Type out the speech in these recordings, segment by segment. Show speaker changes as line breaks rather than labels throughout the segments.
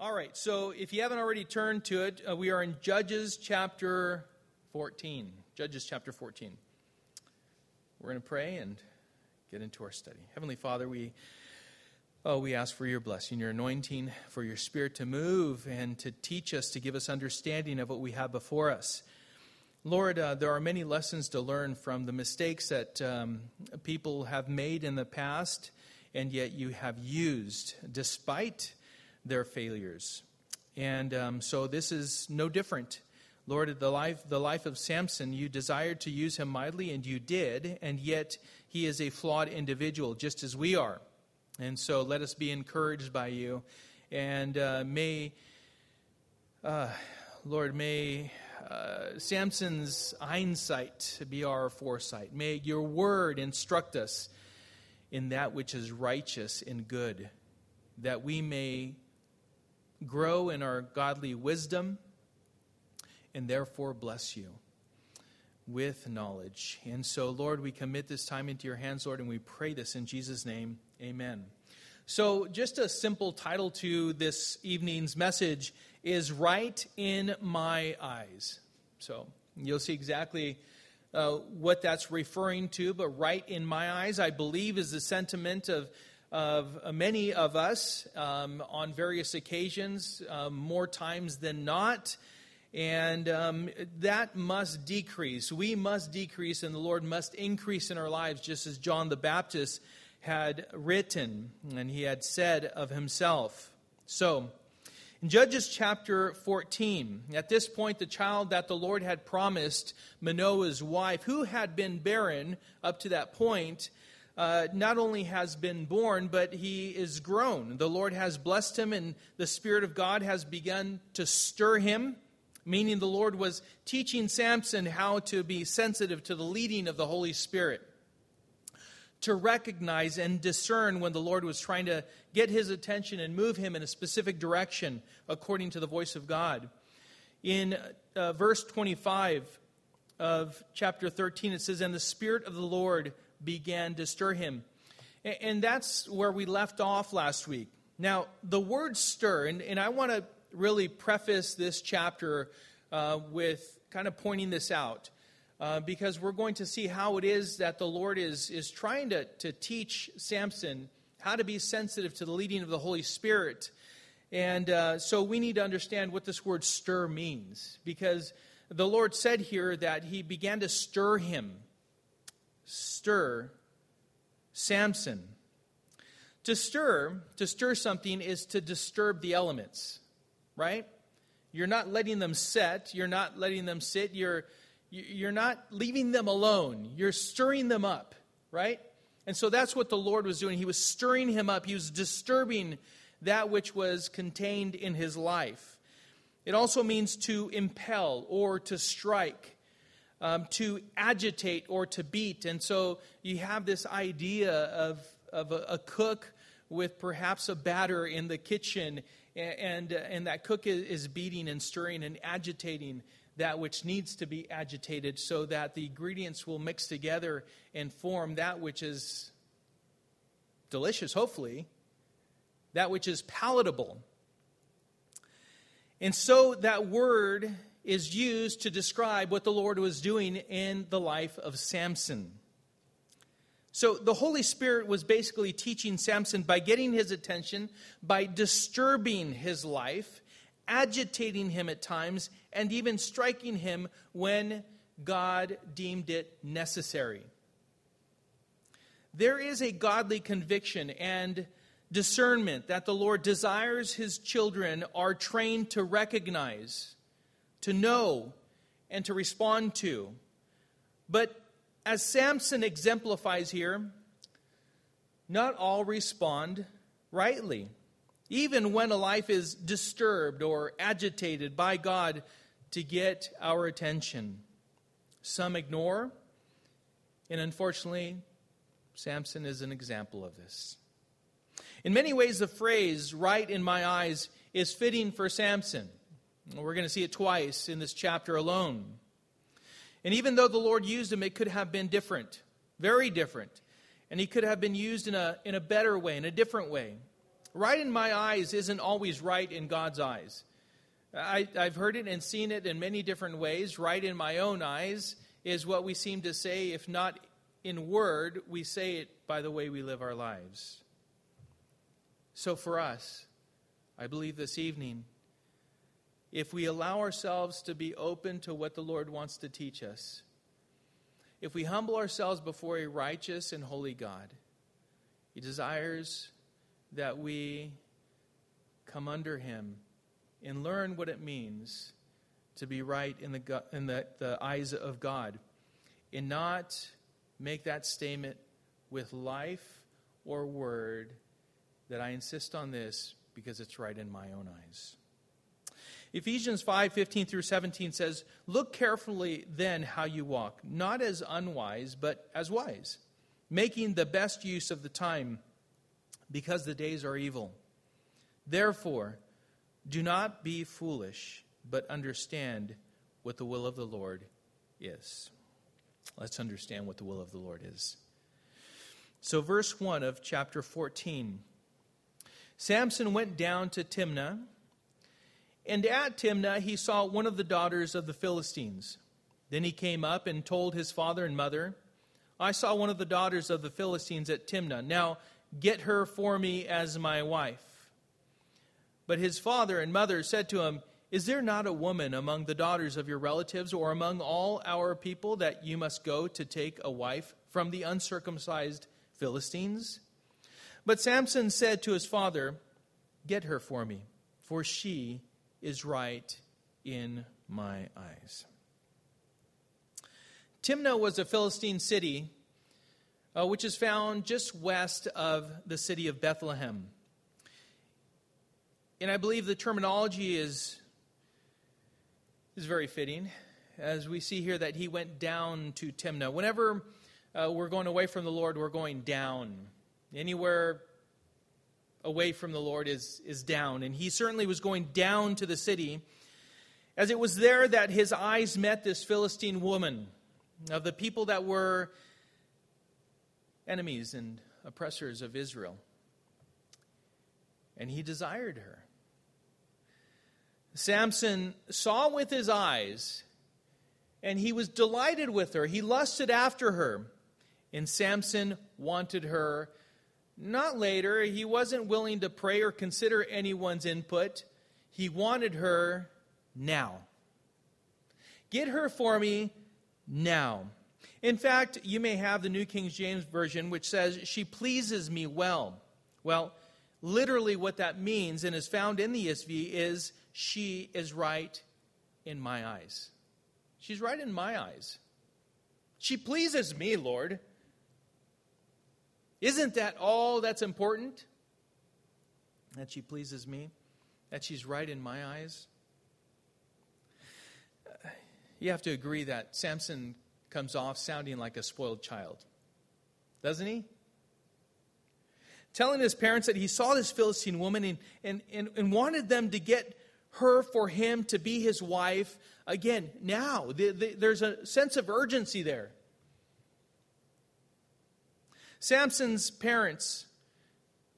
All right, so if you haven't already turned to it, uh, we are in Judges chapter 14. Judges chapter 14. We're going to pray and get into our study. Heavenly Father, we oh, we ask for your blessing, your anointing, for your spirit to move and to teach us, to give us understanding of what we have before us. Lord, uh, there are many lessons to learn from the mistakes that um, people have made in the past, and yet you have used despite their failures. And um, so this is no different. Lord, the life, the life of Samson, you desired to use him mightily, and you did, and yet he is a flawed individual, just as we are. And so let us be encouraged by you. And uh, may, uh, Lord, may uh, Samson's hindsight be our foresight. May your word instruct us in that which is righteous and good, that we may grow in our godly wisdom, and therefore bless you with knowledge. And so, Lord, we commit this time into your hands, Lord, and we pray this in Jesus' name. Amen. So, just a simple title to this evening's message is Right in My Eyes. So, you'll see exactly uh, what that's referring to, but right in my eyes, I believe, is the sentiment of of many of us um, on various occasions, um, more times than not. And um, that must decrease. We must decrease, and the Lord must increase in our lives, just as John the Baptist had written and he had said of himself. So, in Judges chapter 14, at this point, the child that the Lord had promised Manoah's wife, who had been barren up to that point, uh, not only has been born, but he is grown. The Lord has blessed him, and the Spirit of God has begun to stir him, meaning the Lord was teaching Samson how to be sensitive to the leading of the Holy Spirit, to recognize and discern when the Lord was trying to get his attention and move him in a specific direction according to the voice of God. In uh, verse 25 of chapter 13, it says, And the Spirit of the Lord began to stir him. And that's where we left off last week. Now, the word stir, and, and I want to really preface this chapter uh, with kind of pointing this out. Uh, because we're going to see how it is that the Lord is, is trying to, to teach Samson how to be sensitive to the leading of the Holy Spirit. And uh, so we need to understand what this word stir means. Because the Lord said here that he began to stir him stir Samson. To stir, to stir something is to disturb the elements, right? You're not letting them set, you're not letting them sit, you're you're not leaving them alone. You're stirring them up, right? And so that's what the Lord was doing. He was stirring him up. He was disturbing that which was contained in his life. It also means to impel or to strike um, to agitate or to beat. And so you have this idea of, of a, a cook with perhaps a batter in the kitchen, and, and that cook is beating and stirring and agitating that which needs to be agitated so that the ingredients will mix together and form that which is delicious, hopefully, that which is palatable. And so that word is used to describe what the Lord was doing in the life of Samson. So the Holy Spirit was basically teaching Samson by getting his attention, by disturbing his life, agitating him at times, and even striking him when God deemed it necessary. There is a godly conviction and discernment that the Lord desires his children are trained to recognize to know, and to respond to. But as Samson exemplifies here, not all respond rightly. Even when a life is disturbed or agitated by God to get our attention, some ignore, and unfortunately, Samson is an example of this. In many ways, the phrase, right in my eyes, is fitting for Samson. We're going to see it twice in this chapter alone. And even though the Lord used him, it could have been different, very different. And he could have been used in a, in a better way, in a different way. right in my eyes isn't always right in God's eyes. I, have heard it and seen it in many different ways. Right in my own eyes is what we seem to say, if not in word, we say it by the way we live our lives. So for us, I believe this evening, if we allow ourselves to be open to what the Lord wants to teach us, if we humble ourselves before a righteous and holy God, He desires that we come under Him and learn what it means to be right in the, in the, the eyes of God and not make that statement with life or word that I insist on this because it's right in my own eyes. Ephesians 5 15 through 17 says, Look carefully then how you walk, not as unwise, but as wise, making the best use of the time, because the days are evil. Therefore, do not be foolish, but understand what the will of the Lord is. Let's understand what the will of the Lord is. So, verse 1 of chapter 14 Samson went down to Timnah, and at Timnah he saw one of the daughters of the Philistines. Then he came up and told his father and mother, I saw one of the daughters of the Philistines at Timnah. Now get her for me as my wife. But his father and mother said to him, Is there not a woman among the daughters of your relatives or among all our people that you must go to take a wife from the uncircumcised Philistines? But Samson said to his father, Get her for me, for she is right in my eyes. Timnah was a Philistine city uh, which is found just west of the city of Bethlehem. And I believe the terminology is, is very fitting, as we see here that he went down to Timnah. Whenever uh, we're going away from the Lord, we're going down. Anywhere away from the Lord is, is down. And he certainly was going down to the city, as it was there that his eyes met this Philistine woman of the people that were enemies and oppressors of Israel. And he desired her. Samson saw with his eyes, and he was delighted with her. He lusted after her. And Samson wanted her not later. He wasn't willing to pray or consider anyone's input. He wanted her now. Get her for me now. In fact, you may have the New King James Version, which says, She pleases me well. Well, literally, what that means and is found in the ESV is she is right in my eyes. She's right in my eyes. She pleases me, Lord. Isn't that all that's important? That she pleases me? That she's right in my eyes? Uh, you have to agree that Samson comes off sounding like a spoiled child. Doesn't he? Telling his parents that he saw this Philistine woman and, and, and, and wanted them to get her for him to be his wife again now. The, the, there's a sense of urgency there. Samson's parents,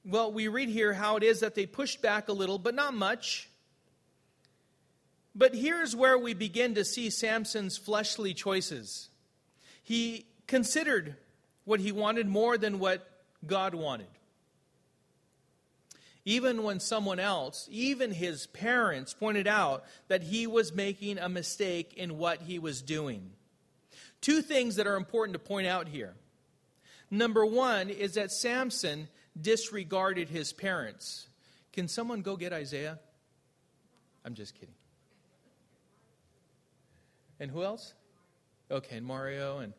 well, we read here how it is that they pushed back a little, but not much. But here's where we begin to see Samson's fleshly choices. He considered what he wanted more than what God wanted. Even when someone else, even his parents, pointed out that he was making a mistake in what he was doing. Two things that are important to point out here. Number one is that Samson disregarded his parents. Can someone go get Isaiah? I'm just kidding. And who else? Okay, and Mario and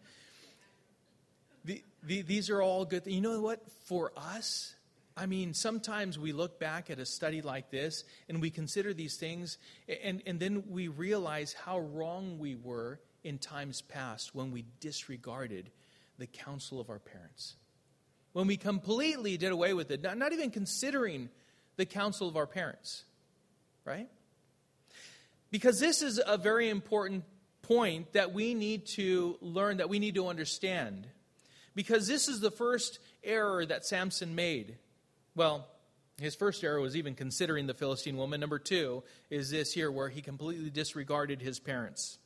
the, the, these are all good. You know what? For us, I mean, sometimes we look back at a study like this and we consider these things, and, and then we realize how wrong we were in times past when we disregarded the counsel of our parents. When we completely did away with it, not, not even considering the counsel of our parents, right? Because this is a very important point that we need to learn, that we need to understand. Because this is the first error that Samson made. Well, His first error was even considering the Philistine woman. Number two is this here, where he completely disregarded his parents.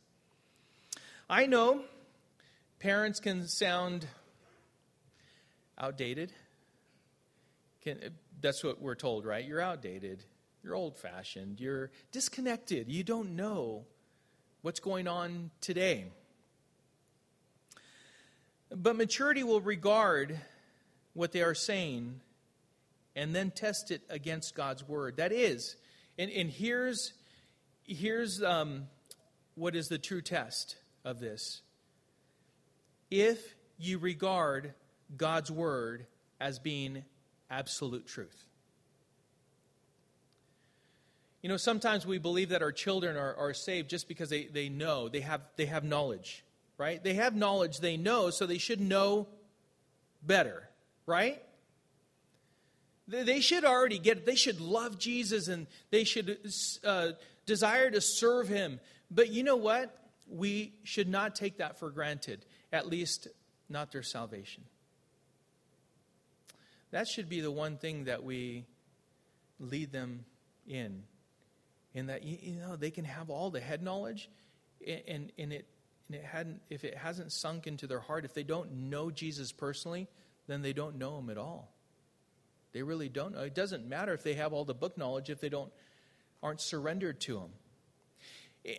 I know parents can sound outdated. Can, that's what we're told, right? You're outdated. You're old fashioned. You're disconnected. You don't know what's going on today. But maturity will regard what they are saying and then test it against God's word. That is, and, and here's, here's um, what is the true test of this. If you regard God's word as being absolute truth. You know, sometimes we believe that our children are, are saved just because they, they know, they have, they have knowledge, right? They have knowledge, they know, so they should know better, right? They should already get. They should love Jesus and they should uh, desire to serve him. But you know what? We should not take that for granted, at least not their salvation. That should be the one thing that we lead them in. In that, you know, they can have all the head knowledge, and, and, it, and it hadn't, if it hasn't sunk into their heart, if they don't know Jesus personally, then they don't know him at all. They really don't know. It doesn't matter if they have all the book knowledge if they don't aren't surrendered to him.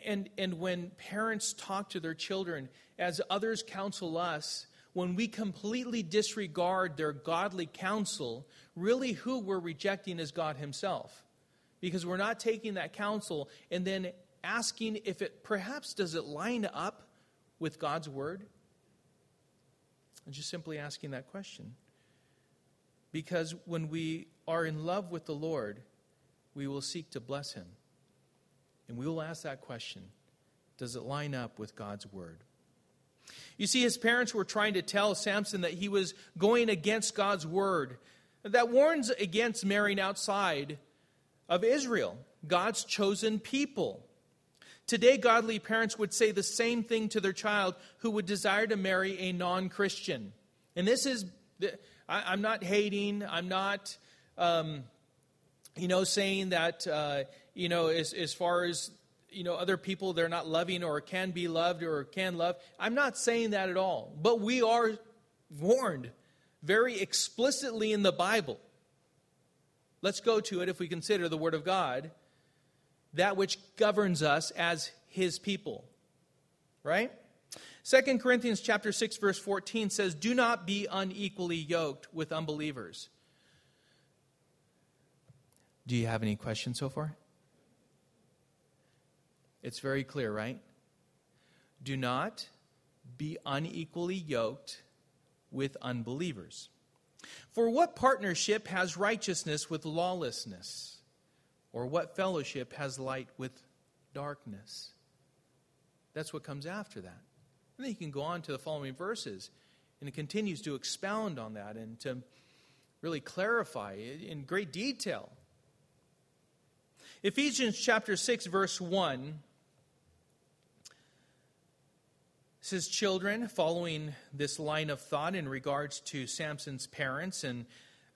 And and when parents talk to their children as others counsel us, when we completely disregard their godly counsel, really who we're rejecting is God himself. Because we're not taking that counsel and then asking if it perhaps does it line up with God's word? And just simply asking that question. Because when we are in love with the Lord, we will seek to bless him. And we will ask that question Does it line up with God's word? You see, his parents were trying to tell Samson that he was going against God's word, that warns against marrying outside of Israel, God's chosen people. Today, godly parents would say the same thing to their child who would desire to marry a non Christian. And this is I, am not hating. I'm not, um, you know, saying that, uh, you know, as, as far as, you know, other people, they're not loving or can be loved or can love. I'm not saying that at all. But we are warned very explicitly in the Bible. Let's go to it if we consider the Word of God, that which governs us as His people. Right? 2 Corinthians chapter 6 verse 14 says, "Do not be unequally yoked with unbelievers." Do you have any questions so far? It's very clear, right? Do not be unequally yoked with unbelievers. For what partnership has righteousness with lawlessness? Or what fellowship has light with darkness? That's what comes after that. And then you can go on to the following verses, and it continues to expound on that and to really clarify in great detail. Ephesians chapter 6, verse 1 says, Children, following this line of thought in regards to Samson's parents and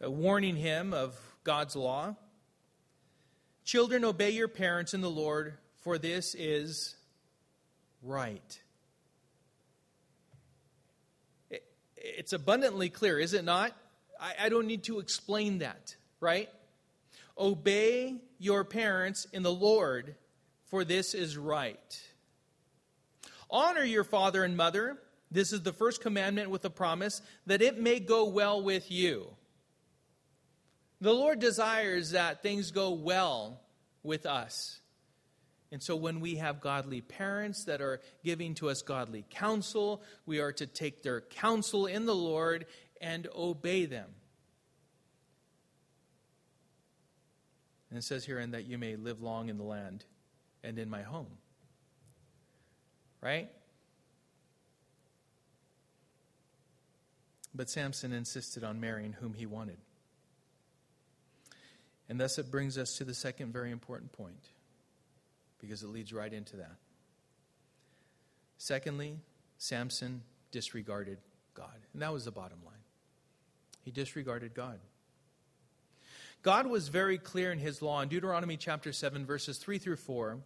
uh, warning him of God's law, children, obey your parents in the Lord, for this is right. It's abundantly clear, is it not? I, I don't need to explain that, right? Obey your parents in the Lord, for this is right. Honor your father and mother. This is the first commandment with a promise that it may go well with you. The Lord desires that things go well with us. And so, when we have godly parents that are giving to us godly counsel, we are to take their counsel in the Lord and obey them. And it says here, and that you may live long in the land and in my home. Right? But Samson insisted on marrying whom he wanted. And thus it brings us to the second very important point because it leads right into that. Secondly, Samson disregarded God. And that was the bottom line. He disregarded God. God was very clear in his law in Deuteronomy chapter 7, verses 3 through 4,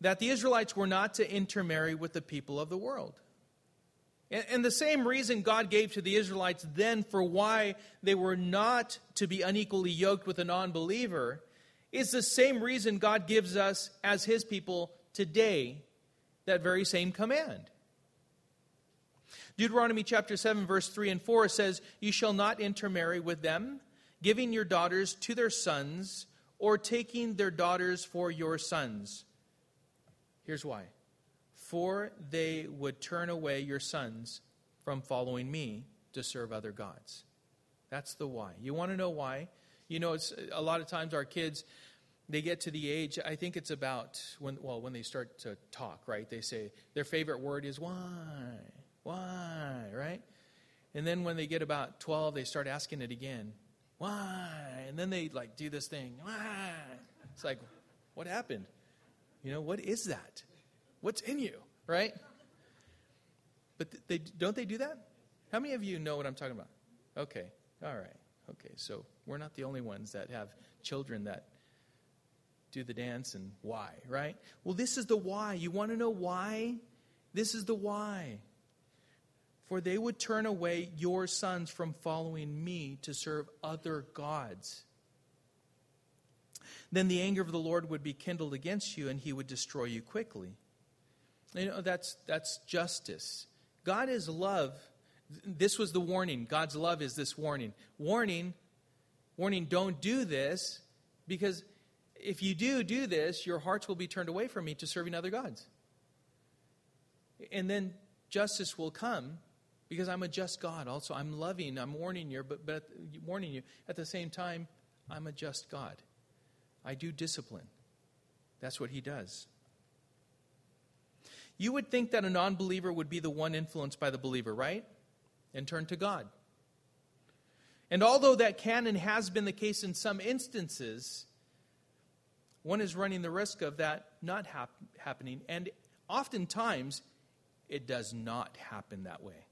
that the Israelites were not to intermarry with the people of the world. And, the same reason God gave to the Israelites then for why they were not to be unequally yoked with a non believer is the same reason God gives us as his people today that very same command. Deuteronomy chapter 7, verse 3 and 4 says, You shall not intermarry with them, giving your daughters to their sons, or taking their daughters for your sons. Here's why for they would turn away your sons from following me to serve other gods. That's the why. You want to know why? You know, it's a lot of times our kids they get to the age i think it's about when well when they start to talk right they say their favorite word is why why right and then when they get about 12 they start asking it again why and then they like do this thing why it's like what happened you know what is that What's in you, right? But they, don't they do that? How many of you know what I'm talking about? Okay, all right. Okay, so we're not the only ones that have children that do the dance and why, right? Well, this is the why. You want to know why? This is the why. For they would turn away your sons from following me to serve other gods. Then the anger of the Lord would be kindled against you, and he would destroy you quickly. You know, that's, that's justice. God is love. This was the warning. God's love is this warning. Warning, warning, don't do this because if you do do this, your hearts will be turned away from me to serving other gods. And then justice will come because I'm a just God. Also, I'm loving, I'm warning you, but, but warning you. At the same time, I'm a just God. I do discipline. That's what he does. You would think that a non believer would be the one influenced by the believer, right? And turn to God. And although that can and has been the case in some instances, one is running the risk of that not hap- happening. And oftentimes, it does not happen that way.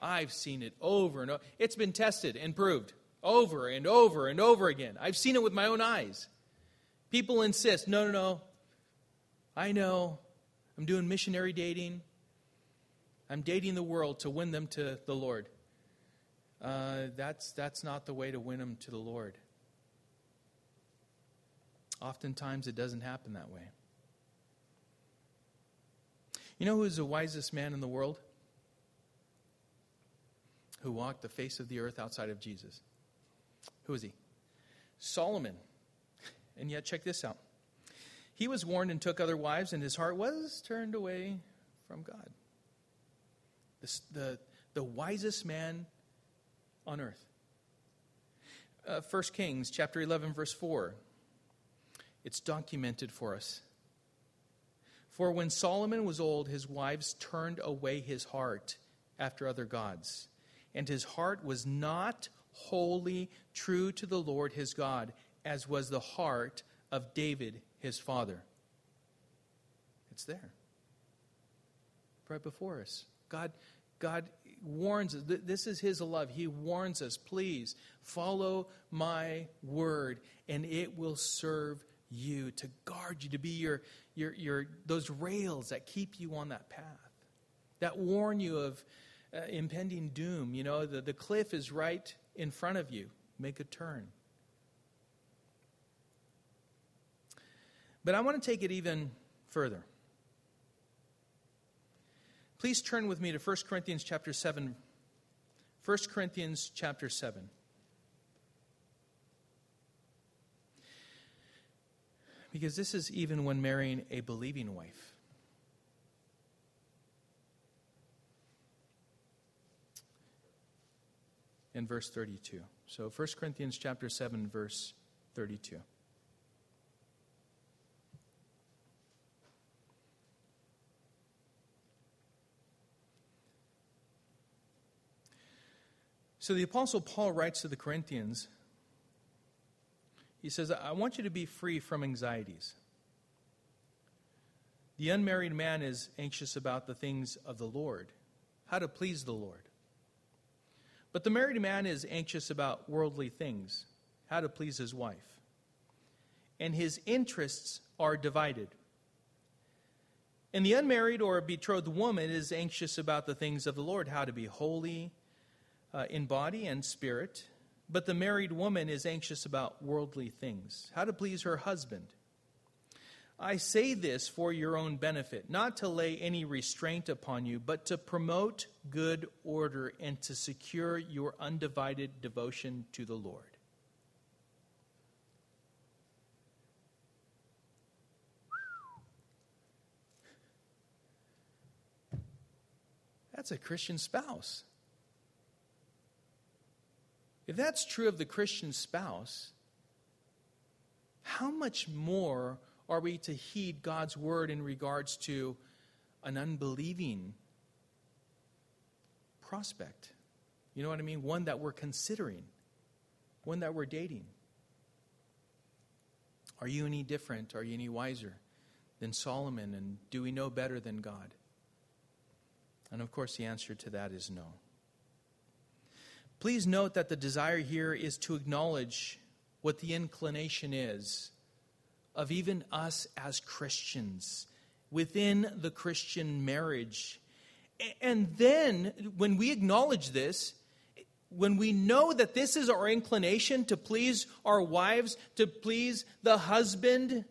I've seen it over and over. It's been tested and proved over and over and over again. I've seen it with my own eyes. People insist, no, no, no. I know. I'm doing missionary dating. I'm dating the world to win them to the Lord. Uh, that's, that's not the way to win them to the Lord. Oftentimes, it doesn't happen that way. You know who's the wisest man in the world? Who walked the face of the earth outside of Jesus? Who is he? Solomon. And yet, check this out. He was warned and took other wives, and his heart was turned away from God. The, the, the wisest man on earth. Uh, 1 Kings chapter 11, verse 4. It's documented for us. For when Solomon was old, his wives turned away his heart after other gods, and his heart was not wholly true to the Lord his God, as was the heart of David his Father. It's there. Right before us. God, God warns us. This is his love. He warns us, please follow my word, and it will serve you, to guard you, to be your, your, your those rails that keep you on that path, that warn you of uh, impending doom. You know, the, the cliff is right in front of you. Make a turn. But I want to take it even further. Please turn with me to 1 Corinthians chapter 7. 1 Corinthians chapter 7. Because this is even when marrying a believing wife. In verse 32. So 1 Corinthians chapter 7 verse 32. So the Apostle Paul writes to the Corinthians, he says, I want you to be free from anxieties. The unmarried man is anxious about the things of the Lord, how to please the Lord. But the married man is anxious about worldly things, how to please his wife. And his interests are divided. And the unmarried or betrothed woman is anxious about the things of the Lord, how to be holy uh, in body and spirit. But the married woman is anxious about worldly things, how to please her husband. I say this for your own benefit, not to lay any restraint upon you, but to promote good order and to secure your undivided devotion to the Lord. That's a Christian spouse. If that's true of the Christian spouse, how much more are we to heed God's word in regards to an unbelieving prospect? You know what I mean? One that we're considering, one that we're dating. Are you any different? Are you any wiser than Solomon? And do we know better than God? And of course, the answer to that is no. Please note that the desire here is to acknowledge what the inclination is of even us as Christians within the Christian marriage. And then, when we acknowledge this, when we know that this is our inclination to please our wives, to please the husband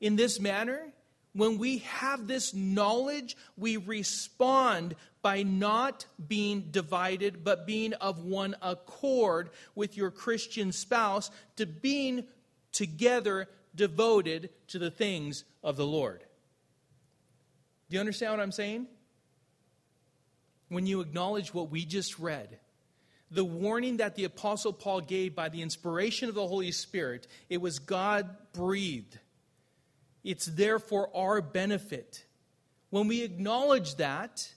in this manner, when we have this knowledge, we respond by not being divided, but being of one accord with your Christian spouse, to being together devoted to the things of the Lord. Do you understand what I'm saying? When you acknowledge what we just read, the warning that the Apostle Paul gave by the inspiration of the Holy Spirit, it was God breathed. It's there for our benefit. When we acknowledge that,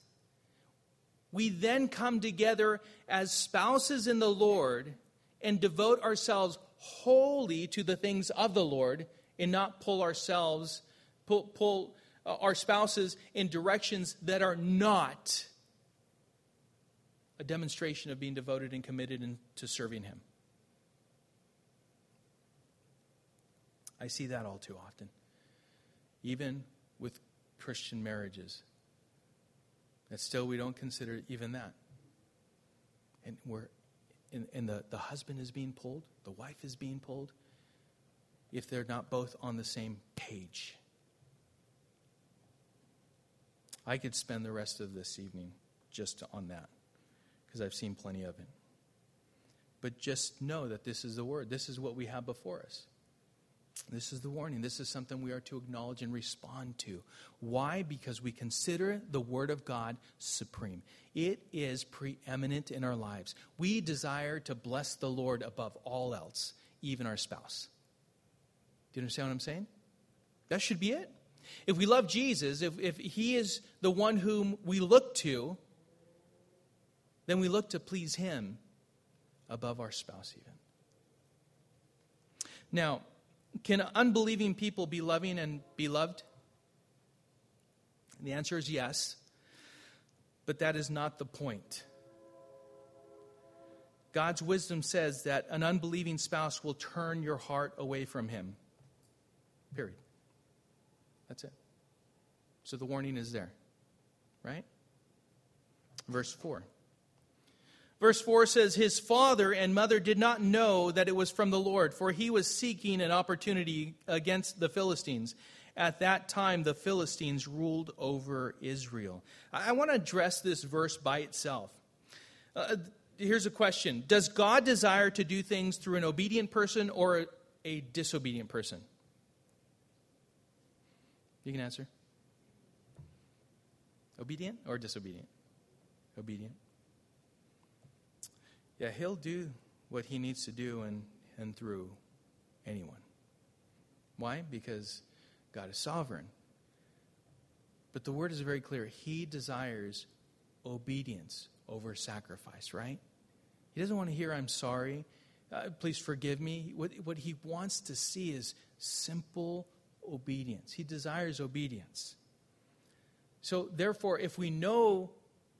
we then come together as spouses in the Lord and devote ourselves wholly to the things of the Lord and not pull ourselves, pull, pull uh, our spouses in directions that are not a demonstration of being devoted and committed in, to serving Him. I see that all too often, even with Christian marriages. That still we don't consider even that. And we're and, and the, the husband is being pulled, the wife is being pulled, if they're not both on the same page. I could spend the rest of this evening just on that because I've seen plenty of it. But just know that this is the word. This is what we have before us. This is the warning. This is something we are to acknowledge and respond to. Why? Because we consider the Word of God supreme. It is preeminent in our lives. We desire to bless the Lord above all else, even our spouse. Do you understand what I'm saying? That should be it. If we love Jesus, if, if He is the one whom we look to, then we look to please Him above our spouse, even. Now, can unbelieving people be loving and be loved? And the answer is yes, but that is not the point. God's wisdom says that an unbelieving spouse will turn your heart away from him. Period. That's it. So the warning is there, right? Verse 4. Verse 4 says, His father and mother did not know that it was from the Lord, for he was seeking an opportunity against the Philistines. At that time, the Philistines ruled over Israel. I want to address this verse by itself. Uh, here's a question Does God desire to do things through an obedient person or a, a disobedient person? You can answer. Obedient or disobedient? Obedient yeah, he'll do what he needs to do and, and through anyone. Why? Because God is sovereign. But the word is very clear. He desires obedience over sacrifice, right? He doesn't want to hear, I'm sorry, uh, please forgive me. What, what he wants to see is simple obedience. He desires obedience. So, therefore, if we know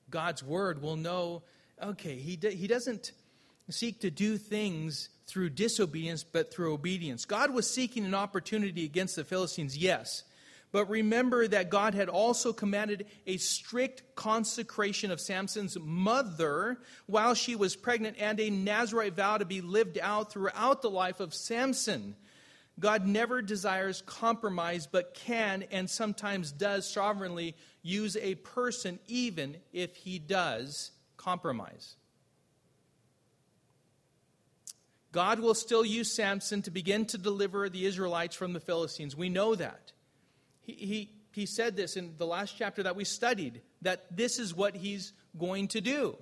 God's word, we'll know okay, he, he doesn't seek to do things through disobedience, but through obedience. God was seeking an opportunity against the Philistines, yes. But remember that God had also commanded a strict consecration of Samson's mother while she was pregnant and a Nazarite vow to be lived out throughout the life of Samson. God never desires compromise, but can and sometimes does sovereignly use a person even if he does compromise. God will still use Samson to begin to deliver the Israelites from the Philistines. We know that. He, he, he said this in the last chapter that we studied, that this is what he's going to do.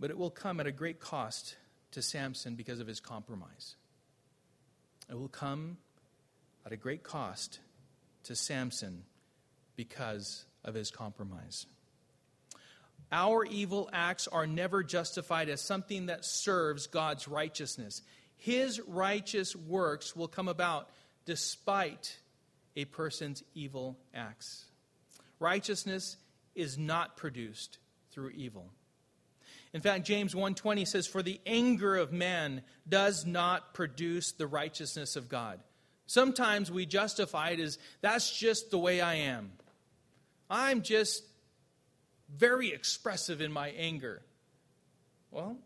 But it will come at a great cost to Samson because of his compromise. It will come at a great cost to Samson because of his compromise. Our evil acts are never justified as something that serves God's righteousness. His righteous works will come about despite a person's evil acts. Righteousness is not produced through evil. In fact, James 1:20 says for the anger of man does not produce the righteousness of God. Sometimes we justify it as that's just the way I am. I'm just very expressive in my anger. Well,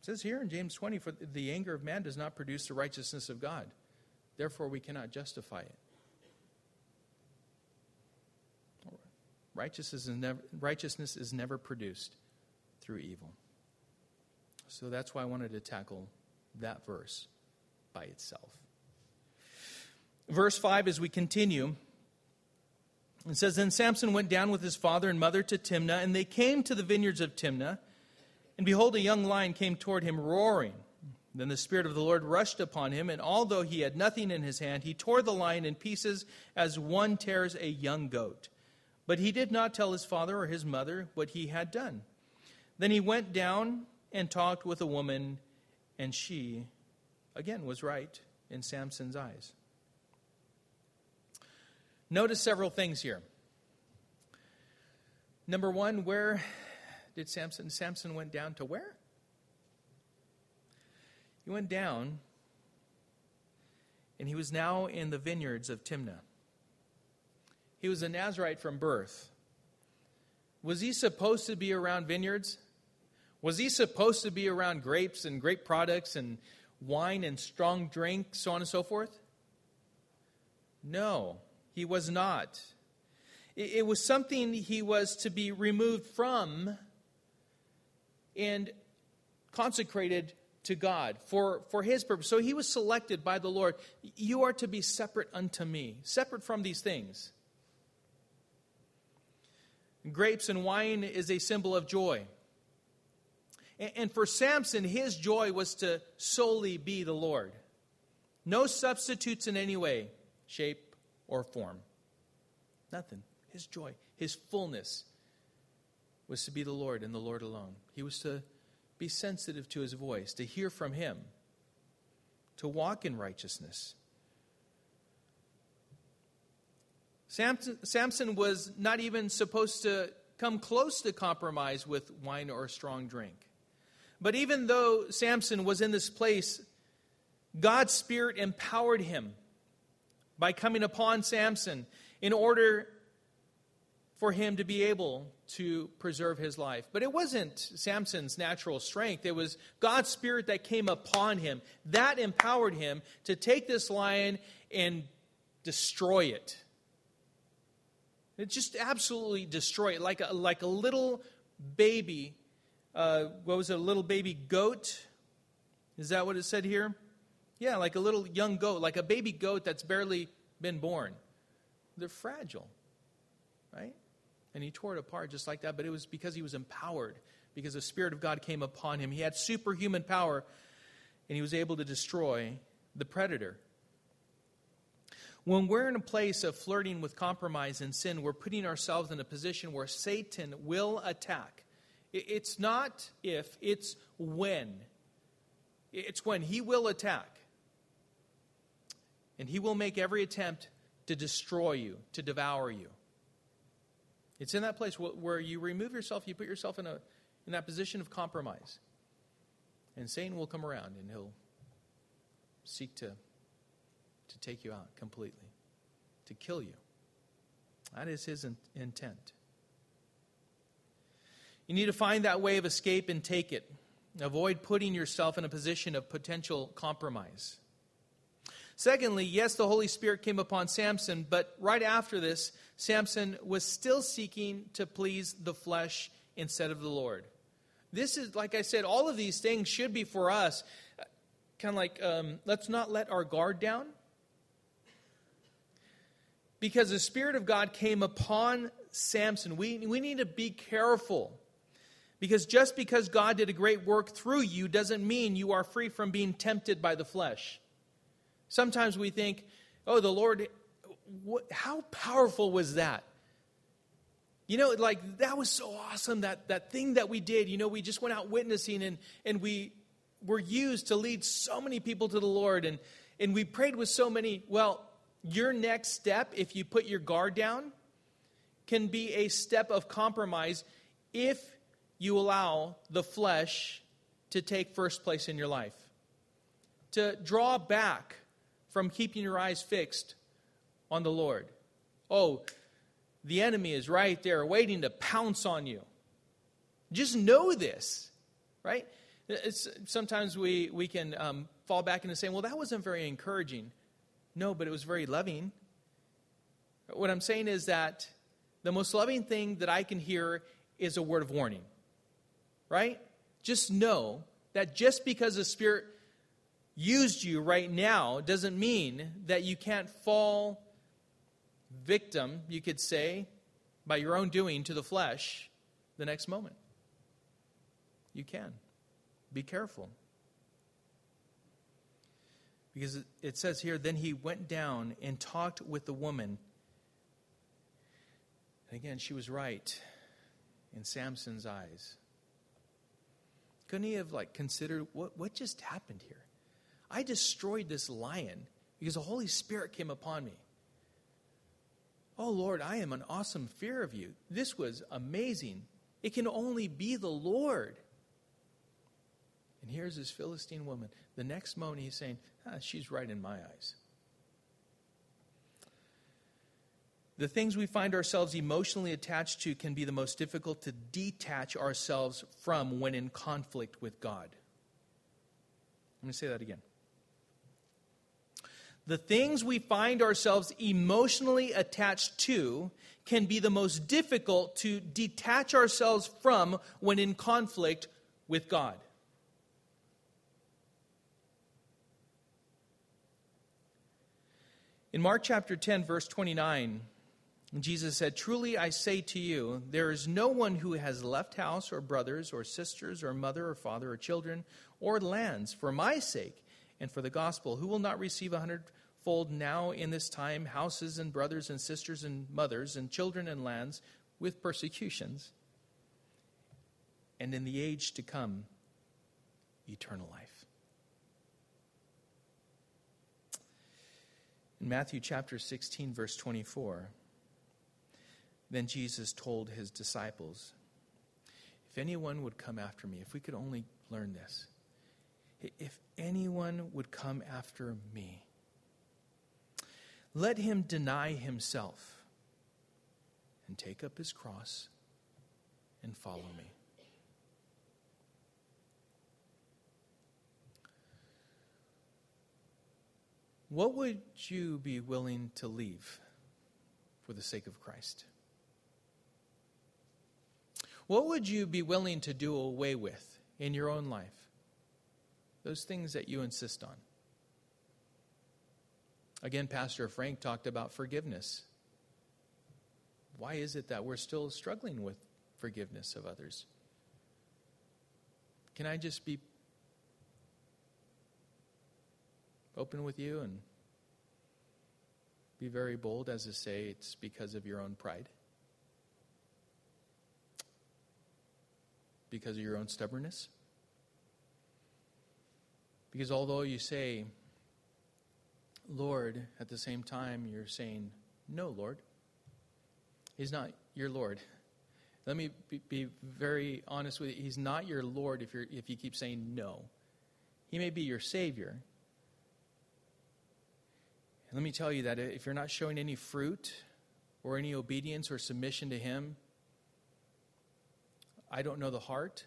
it says here in James 20 for the anger of man does not produce the righteousness of God. Therefore we cannot justify it. Righteousness is never, righteousness is never produced through evil. So that's why I wanted to tackle that verse by itself. Verse 5, as we continue, it says, Then Samson went down with his father and mother to Timnah, and they came to the vineyards of Timnah. And behold, a young lion came toward him, roaring. Then the Spirit of the Lord rushed upon him, and although he had nothing in his hand, he tore the lion in pieces as one tears a young goat. But he did not tell his father or his mother what he had done. Then he went down and talked with a woman, and she, again, was right in Samson's eyes. Notice several things here. Number one, where did Samson? Samson went down to where? He went down, and he was now in the vineyards of Timnah. He was a Nazarite from birth. Was he supposed to be around vineyards? Was he supposed to be around grapes and grape products and wine and strong drink, so on and so forth? No, he was not. It was something he was to be removed from and consecrated to God for, for his purpose. So he was selected by the Lord. You are to be separate unto me, separate from these things. Grapes and wine is a symbol of joy. And for Samson, his joy was to solely be the Lord. No substitutes in any way, shape, or form. Nothing. His joy, his fullness was to be the Lord and the Lord alone. He was to be sensitive to his voice, to hear from him, to walk in righteousness. Samson, Samson was not even supposed to come close to compromise with wine or strong drink. But even though Samson was in this place, God's Spirit empowered him by coming upon Samson in order for him to be able to preserve his life. But it wasn't Samson's natural strength, it was God's Spirit that came upon him. That empowered him to take this lion and destroy it. It just absolutely destroy it like a, like a little baby uh, what was it, a little baby goat? Is that what it said here? Yeah, like a little young goat, like a baby goat that's barely been born. They're fragile, right? And he tore it apart just like that, but it was because he was empowered, because the Spirit of God came upon him. He had superhuman power, and he was able to destroy the predator. When we're in a place of flirting with compromise and sin, we're putting ourselves in a position where Satan will attack. It's not if, it's when. It's when he will attack. And he will make every attempt to destroy you, to devour you. It's in that place where you remove yourself, you put yourself in a, in that position of compromise. And Satan will come around and he'll seek to, to take you out completely, to kill you. That is his in- intent. You need to find that way of escape and take it. Avoid putting yourself in a position of potential compromise. Secondly, yes, the Holy Spirit came upon Samson, but right after this, Samson was still seeking to please the flesh instead of the Lord. This is, like I said, all of these things should be for us. Kind of like, um, let's not let our guard down. Because the Spirit of God came upon Samson. We, we need to be careful. Because just because God did a great work through you doesn't mean you are free from being tempted by the flesh. Sometimes we think, oh, the Lord, what, how powerful was that? You know, like that was so awesome, that, that thing that we did. You know, we just went out witnessing and, and we were used to lead so many people to the Lord and, and we prayed with so many. Well, your next step, if you put your guard down, can be a step of compromise if you allow the flesh to take first place in your life. To draw back from keeping your eyes fixed on the Lord. Oh, the enemy is right there waiting to pounce on you. Just know this, right? It's, sometimes we, we can um, fall back into saying, well, that wasn't very encouraging. No, but it was very loving. What I'm saying is that the most loving thing that I can hear is a word of warning, right? Just know that just because the Spirit used you right now doesn't mean that you can't fall victim, you could say, by your own doing to the flesh the next moment. You can. Be careful. Because it says here, then he went down and talked with the woman. And again, she was right in Samson's eyes. Couldn't he have like considered what, what just happened here? I destroyed this lion because the Holy Spirit came upon me. Oh Lord, I am an awesome fear of you. This was amazing. It can only be the Lord. And here's this Philistine woman. The next moment he's saying, ah, She's right in my eyes. The things we find ourselves emotionally attached to can be the most difficult to detach ourselves from when in conflict with God. Let me say that again the things we find ourselves emotionally attached to can be the most difficult to detach ourselves from when in conflict with God. In Mark chapter 10, verse 29, Jesus said, Truly I say to you, there is no one who has left house or brothers or sisters or mother or father or children or lands for my sake and for the gospel, who will not receive a hundredfold now in this time houses and brothers and sisters and mothers and children and lands with persecutions, and in the age to come, eternal life. In Matthew chapter 16, verse 24, then Jesus told his disciples, If anyone would come after me, if we could only learn this, if anyone would come after me, let him deny himself and take up his cross and follow me. What would you be willing to leave for the sake of Christ? What would you be willing to do away with in your own life? Those things that you insist on. Again, Pastor Frank talked about forgiveness. Why is it that we're still struggling with forgiveness of others? Can I just be open with you and be very bold as to say it's because of your own pride? Because of your own stubbornness? Because although you say, Lord, at the same time, you're saying, No, Lord. He's not your Lord. Let me be, very honest with you. He's not your Lord if, you're, if you keep saying no. He may be your Savior. And let me tell you that if you're not showing any fruit or any obedience or submission to Him, I don't know the heart,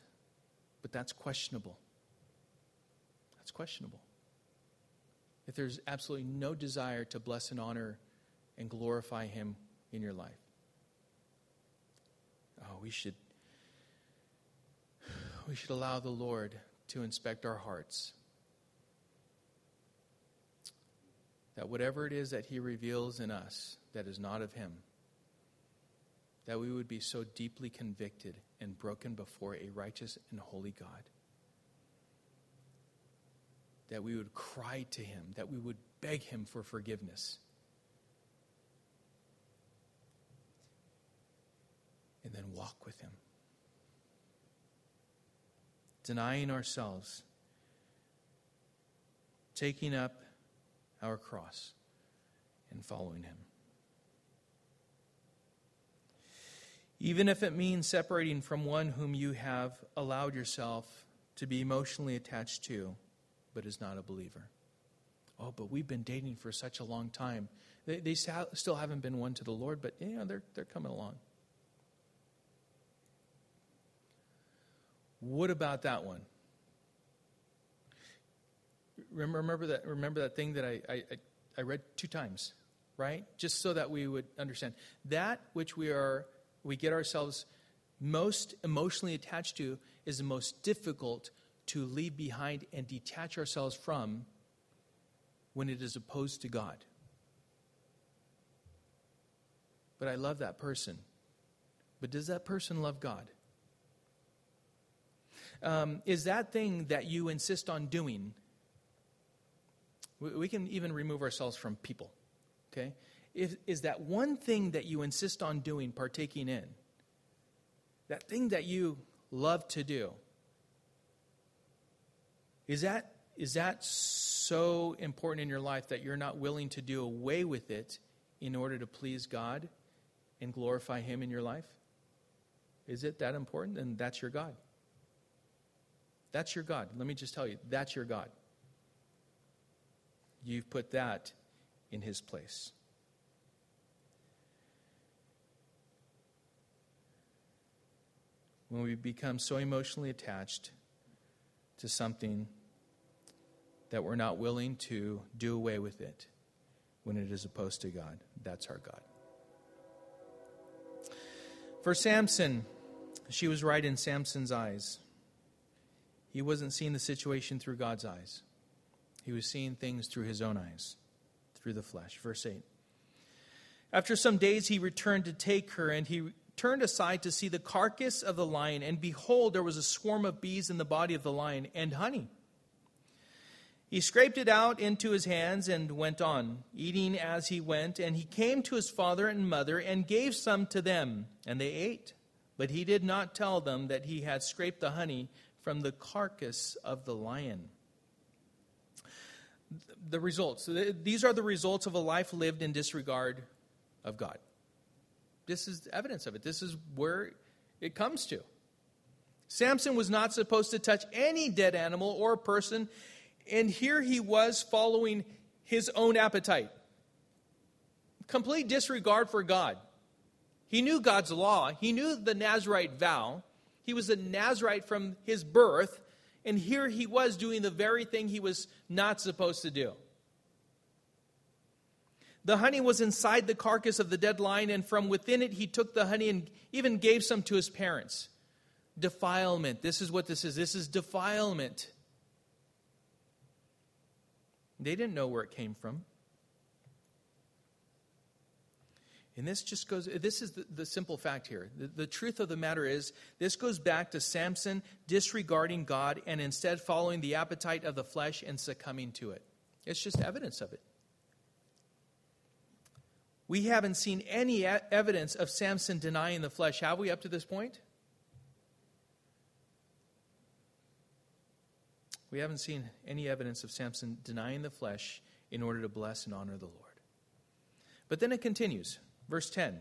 but that's questionable. That's questionable. If there's absolutely no desire to bless and honor and glorify Him in your life, oh, we should we should allow the Lord to inspect our hearts. That whatever it is that He reveals in us that is not of Him, that we would be so deeply convicted and broken before a righteous and holy God. That we would cry to Him, that we would beg Him for forgiveness. And then walk with Him. Denying ourselves, taking up our cross, and following Him. even if it means separating from one whom you have allowed yourself to be emotionally attached to, but is not a believer. Oh, but we've been dating for such a long time. They, they still haven't been won to the Lord, but you know, they're, they're coming along. What about that one? Remember that, remember that thing that I, I, I read two times, right? Just so that we would understand. That which we are we get ourselves most emotionally attached to is the most difficult to leave behind and detach ourselves from when it is opposed to God. But I love that person. But does that person love God? Um, is that thing that you insist on doing? We, can even remove ourselves from people. Okay? is, is that one thing that you insist on doing, partaking in, that thing that you love to do, is that, is that so important in your life that you're not willing to do away with it in order to please God and glorify Him in your life? Is it that important? And that's your God. That's your God. Let me just tell you, that's your God. You've put that in His place. when we become so emotionally attached to something that we're not willing to do away with it when it is opposed to God. That's our God. For Samson, she was right in Samson's eyes. He wasn't seeing the situation through God's eyes, he was seeing things through his own eyes, through the flesh. Verse 8. After some days, he returned to take her, and he turned aside to see the carcass of the lion, and behold, there was a swarm of bees in the body of the lion and honey. He scraped it out into his hands and went on, eating as he went. And he came to his father and mother and gave some to them, and they ate. But he did not tell them that he had scraped the honey from the carcass of the lion. The results. These are the results of a life lived in disregard of God. This is evidence of it. This is where it comes to. Samson was not supposed to touch any dead animal or person, and here he was following his own appetite. Complete disregard for God. He knew God's law, he knew the Nazarite vow. He was a Nazarite from his birth, and here he was doing the very thing he was not supposed to do. The honey was inside the carcass of the dead lion, and from within it he took the honey and even gave some to his parents. Defilement. This is what this is. This is defilement. They didn't know where it came from. And this just goes, this is the, the simple fact here. The, the, truth of the matter is, this goes back to Samson disregarding God and instead following the appetite of the flesh and succumbing to it. It's just evidence of it. We haven't seen any evidence of Samson denying the flesh, have we, up to this point? We haven't seen any evidence of Samson denying the flesh in order to bless and honor the Lord. But then it continues, verse 10.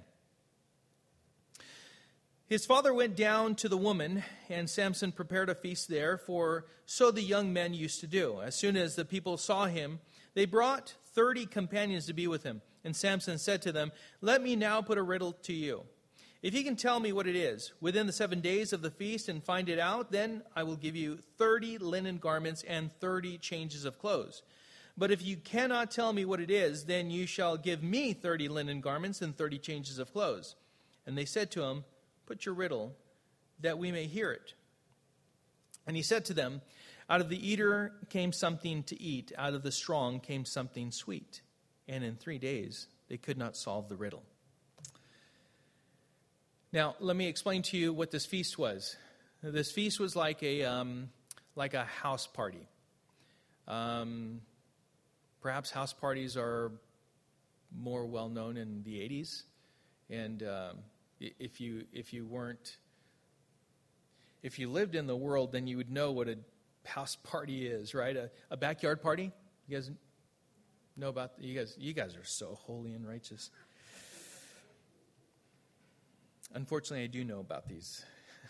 His father went down to the woman, and Samson prepared a feast there, for so the young men used to do. As soon as the people saw him, they brought thirty companions to be with him. And Samson said to them, Let me now put a riddle to you. If you can tell me what it is within the seven days of the feast and find it out, then I will give you thirty linen garments and thirty changes of clothes. But if you cannot tell me what it is, then you shall give me thirty linen garments and thirty changes of clothes. And they said to him, Put your riddle, that we may hear it. And he said to them, Out of the eater came something to eat, out of the strong came something sweet. And in three days they could not solve the riddle. Now, let me explain to you what this feast was. This feast was like a, um, like a house party. Um, perhaps house parties are more well known in the 80s. And um, if you if you weren't if you lived in the world, then you would know what a house party is, right? A, a backyard party. You guys know about you guys. You guys are so holy and righteous. Unfortunately, I do know about these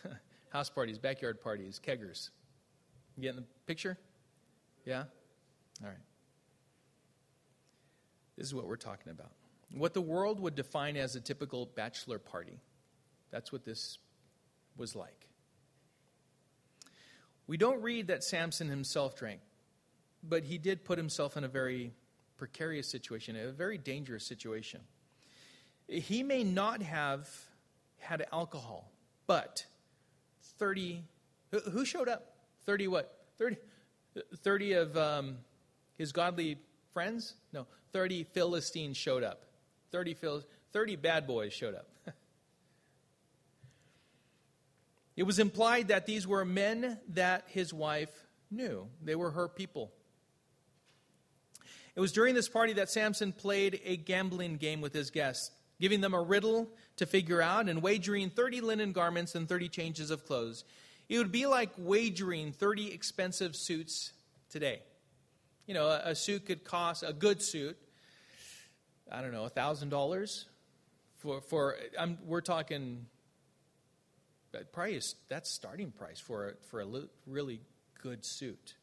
house parties, backyard parties, keggers. You getting the picture? Yeah. All right. This is what we're talking about what the world would define as a typical bachelor party. That's what this was like. We don't read that Samson himself drank, but he did put himself in a very precarious situation, a very dangerous situation. He may not have had alcohol, but 30, who showed up? 30 what? 30, 30 of um, his godly friends? No, 30 Philistines showed up. 30, Phil, 30 bad boys showed up. it was implied that these were men that his wife knew, they were her people. It was during this party that Samson played a gambling game with his guests, giving them a riddle to figure out and wagering 30 linen garments and 30 changes of clothes. It would be like wagering 30 expensive suits today. You know, a, a suit could cost, a good suit I don't know, thousand dollars for for I'm, we're talking price. That's starting price for a, for a really good suit.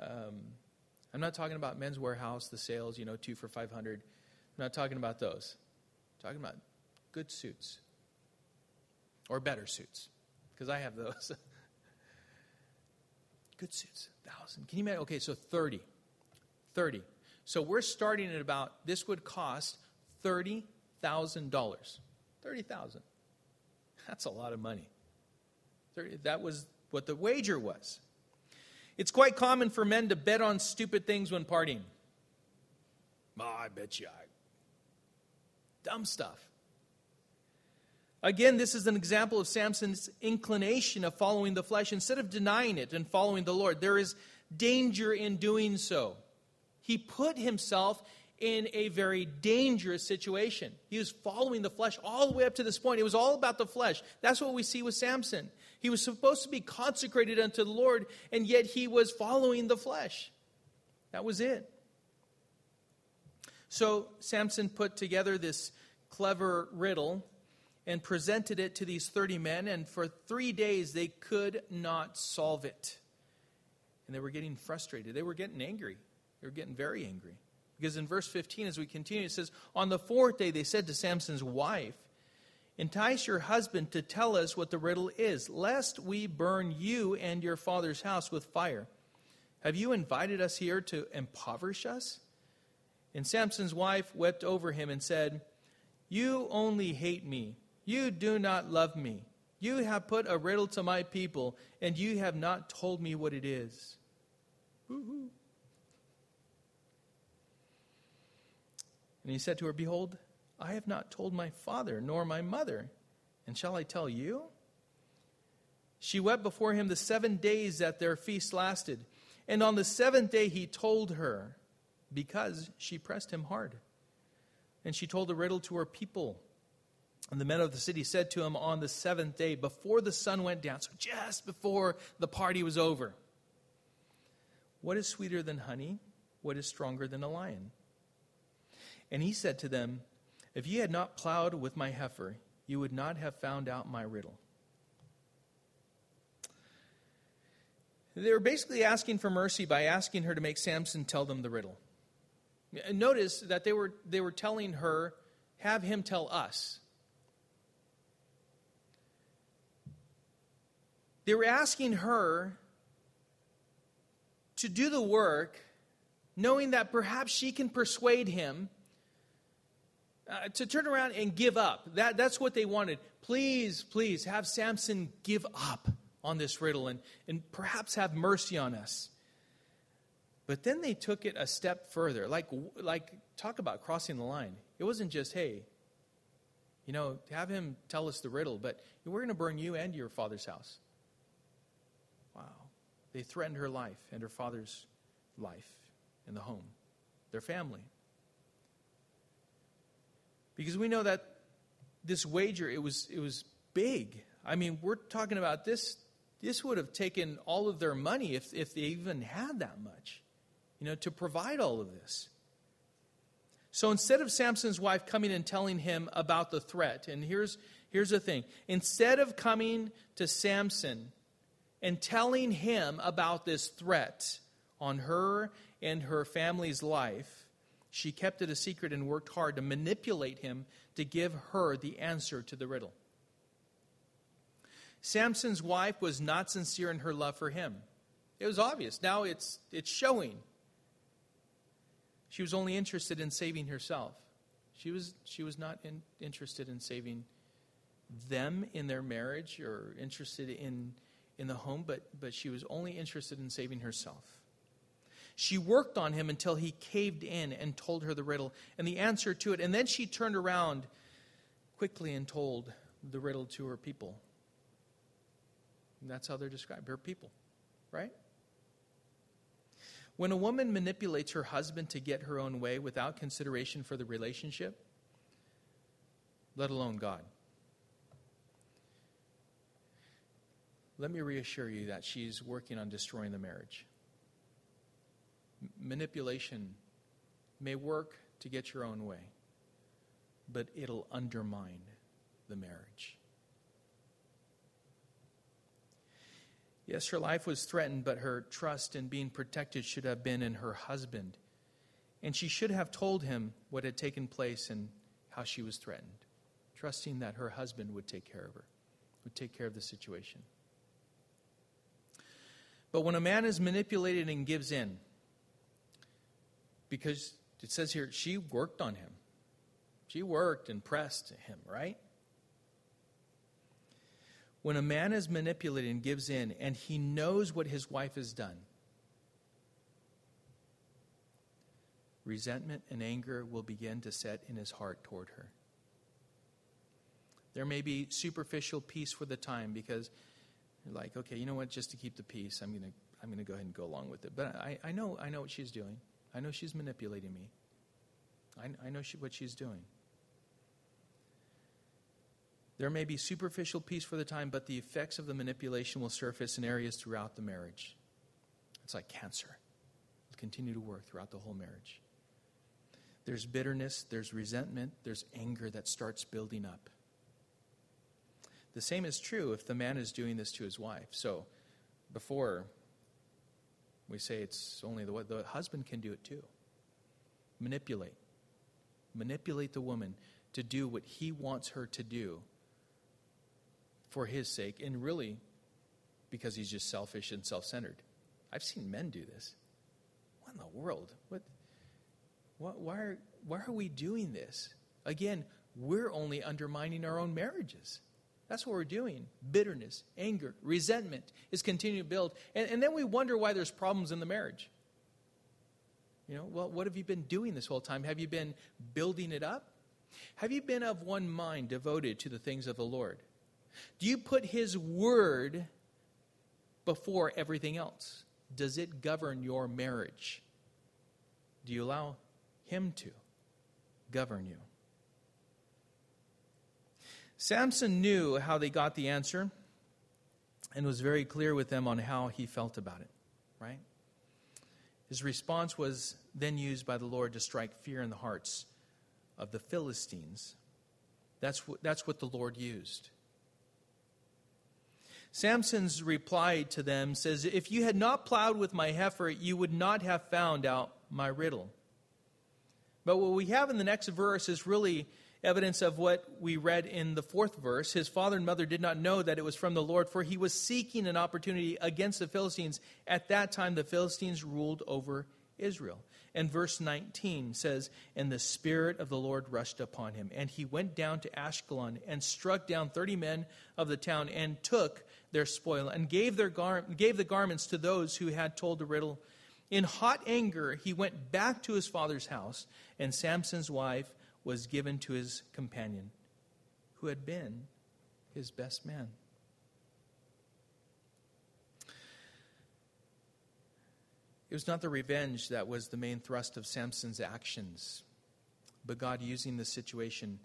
Um, I'm not talking about Men's Wearhouse, the sales, you know, two for five hundred. I'm not talking about those. Talking about good suits or better suits because I have those. good suits, thousand. Can you imagine? Okay, so thirty. 30. So we're starting at about this would cost thirty thousand dollars. 30,000. That's a lot of money. 30, that was what the wager was. It's quite common for men to bet on stupid things when partying. Oh, I bet you I. Dumb stuff. Again, this is an example of Samson's inclination of following the flesh instead of denying it and following the Lord. There is danger in doing so he put himself in a very dangerous situation. He was following the flesh all the way up to this point. It was all about the flesh. That's what we see with Samson. He was supposed to be consecrated unto the Lord, and yet he was following the flesh. That was it. So Samson put together this clever riddle and presented it to these 30 men, and for three days they could not solve it. And they were getting frustrated, they were getting angry. They were getting very angry. Because in verse 15, as we continue, it says, On the fourth day they said to Samson's wife, Entice your husband to tell us what the riddle is, lest we burn you and your father's house with fire. Have you invited us here to impoverish us? And Samson's wife wept over him and said, You only hate me. You do not love me. You have put a riddle to my people, and you have not told me what it is. Woo-hoo. And he said to her, Behold, I have not told my father nor my mother, and shall I tell you? She wept before him the seven days that their feast lasted. And on the seventh day he told her, because she pressed him hard. And she told the riddle to her people. And the men of the city said to him on the seventh day, before the sun went down, so just before the party was over, What is sweeter than honey? What is stronger than a lion? And he said to them, If ye had not plowed with my heifer, you would not have found out my riddle. They were basically asking for mercy by asking her to make Samson tell them the riddle. Notice that they were, they were telling her, have him tell us. They were asking her to do the work, knowing that perhaps she can persuade him uh, to turn around and give up. That, that's what they wanted. Please, please, have Samson give up on this riddle and, and perhaps have mercy on us. But then they took it a step further. Like, like, talk about crossing the line. It wasn't just, hey, you know, have him tell us the riddle, but we're going to burn you and your father's house. Wow. They threatened her life and her father's life in the home, their family. Because we know that this wager, it was, it was big. I mean, we're talking about this this would have taken all of their money if, if they even had that much, you know, to provide all of this. So instead of Samson's wife coming and telling him about the threat, and here's, here's the thing instead of coming to Samson and telling him about this threat on her and her family's life, she kept it a secret and worked hard to manipulate him to give her the answer to the riddle. Samson's wife was not sincere in her love for him. It was obvious. Now it's, it's showing. She was only interested in saving herself. She was, she was not in, interested in saving them in their marriage or interested in, in the home, but, but she was only interested in saving herself. She worked on him until he caved in and told her the riddle and the answer to it. And then she turned around quickly and told the riddle to her people. And that's how they're described. Her people, right? When a woman manipulates her husband to get her own way without consideration for the relationship, let alone God, let me reassure you that she's working on destroying the marriage. manipulation may work to get your own way, but it'll undermine the marriage. Yes, her life was threatened, but her trust in being protected should have been in her husband. And she should have told him what had taken place and how she was threatened, trusting that her husband would take care of her, would take care of the situation. But when a man is manipulated and gives in, because it says here, she worked on him. She worked and pressed him, right? When a man is manipulated and gives in, and he knows what his wife has done, resentment and anger will begin to set in his heart toward her. There may be superficial peace for the time because you're like, okay, you know what, just to keep the peace, I'm going to I'm to go ahead and go along with it. But I, I, know, I know what she's doing. I know she's manipulating me. I, I know she, what she's doing. There may be superficial peace for the time, but the effects of the manipulation will surface in areas throughout the marriage. It's like cancer. It'll continue to work throughout the whole marriage. There's bitterness, there's resentment, there's anger that starts building up. The same is true if the man is doing this to his wife. So, before we say it's only the the husband can do it too. Manipulate. Manipulate the woman to do what he wants her to do for his sake, and really because he's just selfish and self centered. I've seen men do this. What in the world? What, what, why, are, why are we doing this? Again, we're only undermining our own marriages. That's what we're doing. Bitterness, anger, resentment is continuing to build. And, and then we wonder why there's problems in the marriage. You know, well, what have you been doing this whole time? Have you been building it up? Have you been of one mind devoted to the things of the Lord? Do you put His Word before everything else? Does it govern your marriage? Do you allow Him to govern you? Samson knew how they got the answer and was very clear with them on how he felt about it, right? His response was then used by the Lord to strike fear in the hearts of the Philistines That's what, that's what the Lord used. Samson's reply to them says, If you had not plowed with my heifer, you would not have found out my riddle. But what we have in the next verse is really evidence of what we read in the fourth verse. His father and mother did not know that it was from the Lord, for he was seeking an opportunity against the Philistines. At that time, the Philistines ruled over Israel. And verse 19 says, And the Spirit of the Lord rushed upon him, and he went down to Ashkelon and struck down 30 men of the town and took their spoil and gave, their gar- gave the garments to those who had told the riddle. In hot anger, he went back to his father's house, and Samson's wife was given to his companion, who had been his best man. It was not the revenge that was the main thrust of Samson's actions, but God using the situation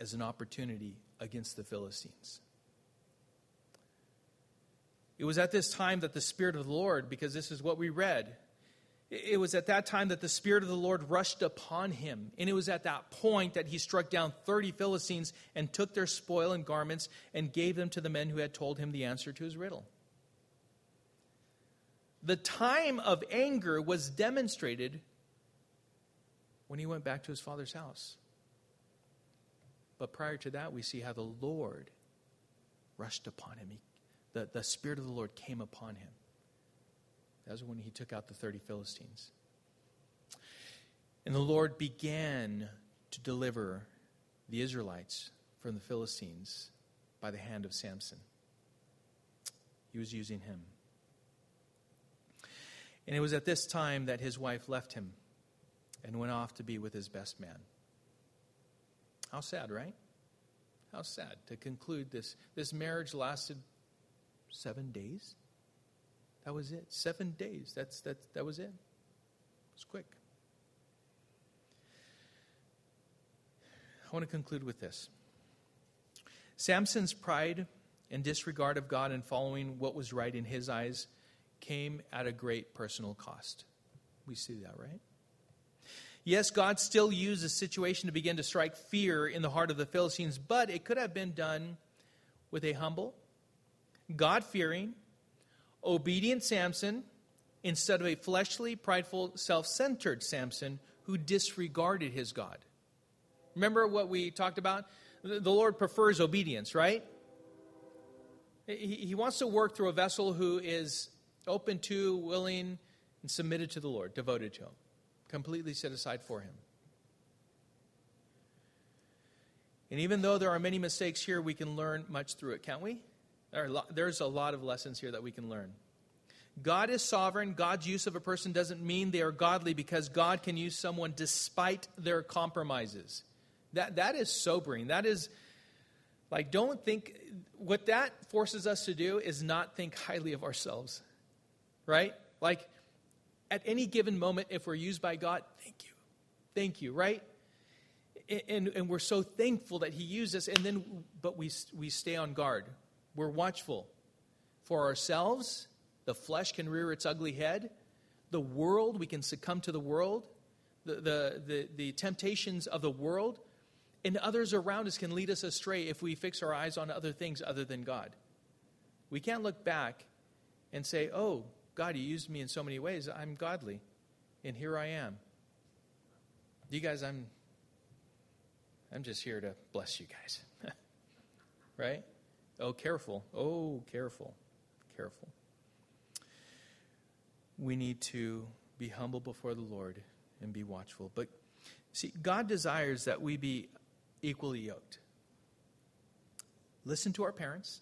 as an opportunity against the Philistines. It was at this time that the Spirit of the Lord, because this is what we read, it was at that time that the Spirit of the Lord rushed upon him. And it was at that point that he struck down 30 Philistines and took their spoil and garments and gave them to the men who had told him the answer to his riddle the time of anger was demonstrated when he went back to his father's house. But prior to that, we see how the Lord rushed upon him. He, the, the Spirit of the Lord came upon him. That was when he took out the 30 Philistines. And the Lord began to deliver the Israelites from the Philistines by the hand of Samson. He was using him. And it was at this time that his wife left him and went off to be with his best man. How sad, right? How sad to conclude this. This marriage lasted seven days. That was it. Seven days. That's, that, that was it. It was quick. I want to conclude with this Samson's pride and disregard of God and following what was right in his eyes came at a great personal cost. We see that, right? Yes, God still used the situation to begin to strike fear in the heart of the Philistines, but it could have been done with a humble, God fearing, obedient Samson instead of a fleshly, prideful, self centered Samson who disregarded his God. Remember what we talked about? The Lord prefers obedience, right? He wants to work through a vessel who is open to, willing, and submitted to the Lord, devoted to Him, completely set aside for Him. And even though there are many mistakes here, we can learn much through it, can't we? There's a lot of lessons here that we can learn. God is sovereign. God's use of a person doesn't mean they are godly because God can use someone despite their compromises. That, that is sobering. That is like, don't think, what that forces us to do is not think highly of ourselves right? Like at any given moment, if we're used by God, thank you. Thank you, right? And, and we're so thankful that He used us, and then, but we, we stay on guard. We're watchful for ourselves. The flesh can rear its ugly head. The world, we can succumb to the world, the, the, the, the temptations of the world, and others around us can lead us astray if we fix our eyes on other things other than God. We can't look back and say, oh, God, you used me in so many ways. I'm godly. And here I am. You guys, I'm I'm just here to bless you guys. right? Oh, careful. Oh, careful. Careful. We need to be humble before the Lord and be watchful. But see, God desires that we be equally yoked. Listen to our parents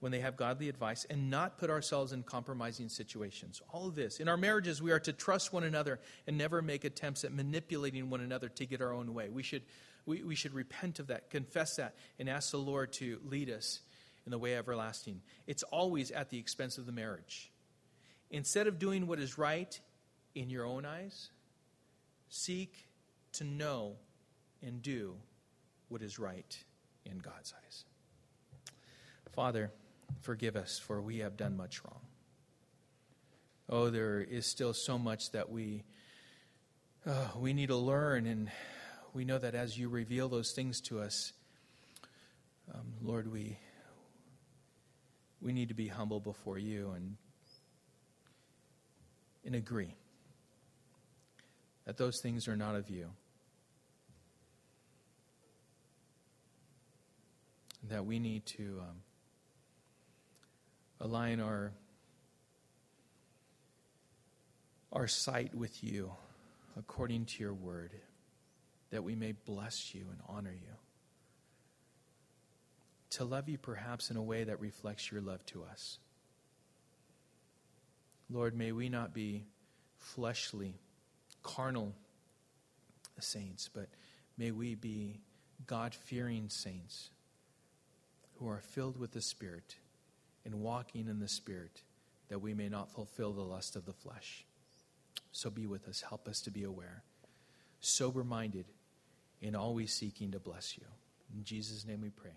when they have godly advice and not put ourselves in compromising situations. All of this. In our marriages, we are to trust one another and never make attempts at manipulating one another to get our own way. We should, we, we should repent of that, confess that, and ask the Lord to lead us in the way everlasting. It's always at the expense of the marriage. Instead of doing what is right in your own eyes, seek to know and do what is right in God's eyes. Father, Forgive us, for we have done much wrong. Oh, there is still so much that we uh, we need to learn, and we know that as you reveal those things to us, Um, Lord, we, we need to be humble before you and, and agree that those things are not of you. That we need to um, align our our sight with you according to your word, that we may bless you and honor you. To love you perhaps in a way that reflects your love to us. Lord, may we not be fleshly, carnal saints, but may we be God fearing saints who are filled with the Spirit and walking in the Spirit, that we may not fulfill the lust of the flesh. So be with us. Help us to be aware, sober minded, in always seeking to bless you. In Jesus' name we pray.